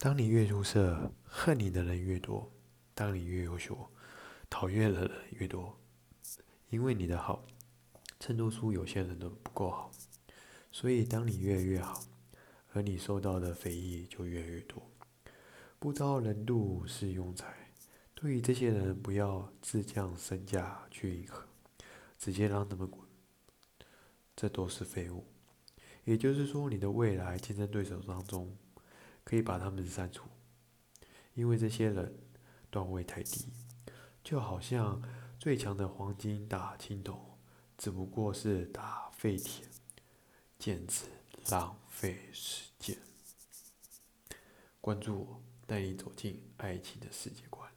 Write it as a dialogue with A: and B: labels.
A: 当你越出色，恨你的人越多；当你越优秀，讨厌的人越多。因为你的好，衬托出有些人的不够好。所以，当你越来越好，而你受到的非议就越来越多。不招人妒是庸才。对于这些人，不要自降身价去迎合，直接让他们滚。这都是废物。也就是说，你的未来竞争对手当中。可以把他们删除，因为这些人段位太低，就好像最强的黄金打青铜，只不过是打废铁，简直浪费时间。关注我，带你走进爱情的世界观。